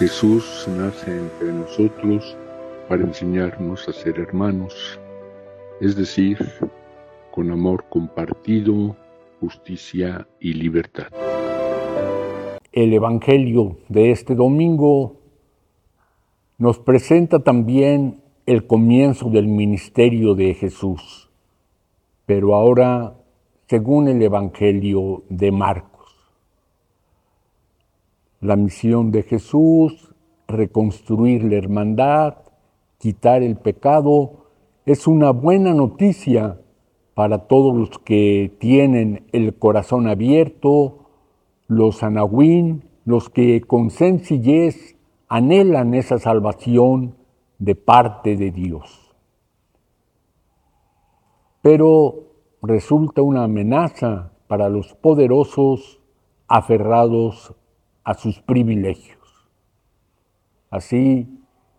Jesús nace entre nosotros para enseñarnos a ser hermanos, es decir, con amor compartido, justicia y libertad. El Evangelio de este domingo nos presenta también el comienzo del ministerio de Jesús, pero ahora según el Evangelio de Marcos. La misión de Jesús, reconstruir la hermandad, quitar el pecado, es una buena noticia para todos los que tienen el corazón abierto, los anahuín, los que con sencillez anhelan esa salvación de parte de Dios. Pero resulta una amenaza para los poderosos aferrados a sus privilegios. Así,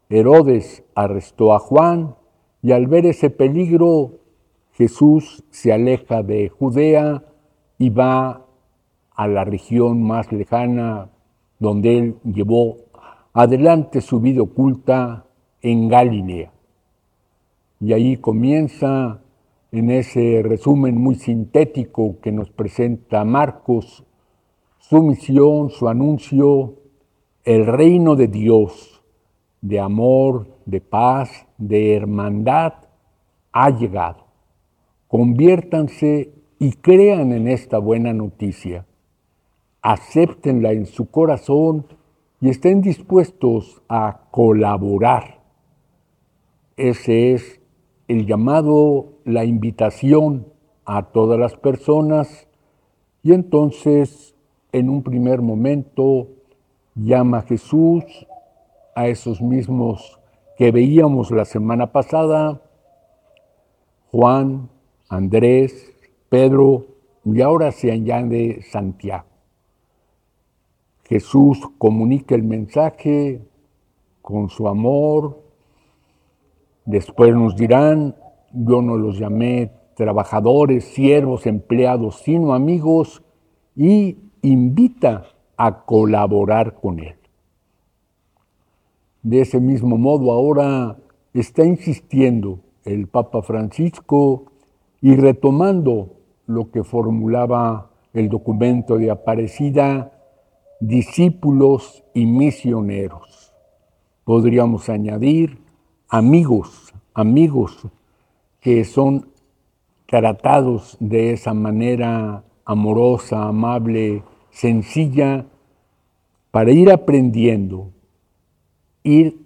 Herodes arrestó a Juan y al ver ese peligro, Jesús se aleja de Judea y va a la región más lejana donde él llevó adelante su vida oculta en Galilea. Y ahí comienza en ese resumen muy sintético que nos presenta Marcos su misión, su anuncio, el reino de Dios, de amor, de paz, de hermandad, ha llegado. Conviértanse y crean en esta buena noticia. Acéptenla en su corazón y estén dispuestos a colaborar. Ese es el llamado, la invitación a todas las personas y entonces en un primer momento llama Jesús a esos mismos que veíamos la semana pasada, Juan, Andrés, Pedro y ahora se añade Santiago. Jesús comunica el mensaje con su amor. Después nos dirán, yo no los llamé trabajadores, siervos, empleados, sino amigos y invita a colaborar con Él. De ese mismo modo ahora está insistiendo el Papa Francisco y retomando lo que formulaba el documento de Aparecida, discípulos y misioneros. Podríamos añadir amigos, amigos que son tratados de esa manera amorosa, amable, sencilla para ir aprendiendo, ir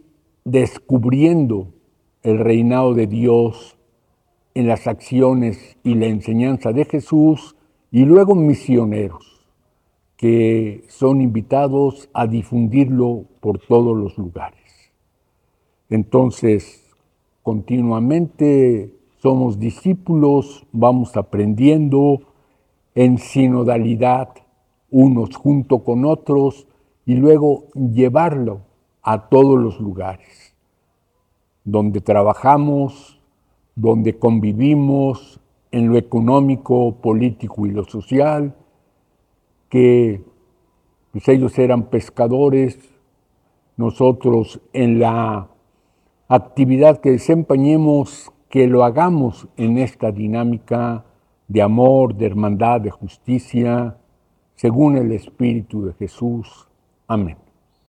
descubriendo el reinado de Dios en las acciones y la enseñanza de Jesús y luego misioneros que son invitados a difundirlo por todos los lugares. Entonces, continuamente somos discípulos, vamos aprendiendo en sinodalidad unos junto con otros y luego llevarlo a todos los lugares donde trabajamos, donde convivimos, en lo económico, político y lo social, que pues, ellos eran pescadores, nosotros en la actividad que desempeñemos, que lo hagamos en esta dinámica de amor, de hermandad, de justicia, según el Espíritu de Jesús. Amén.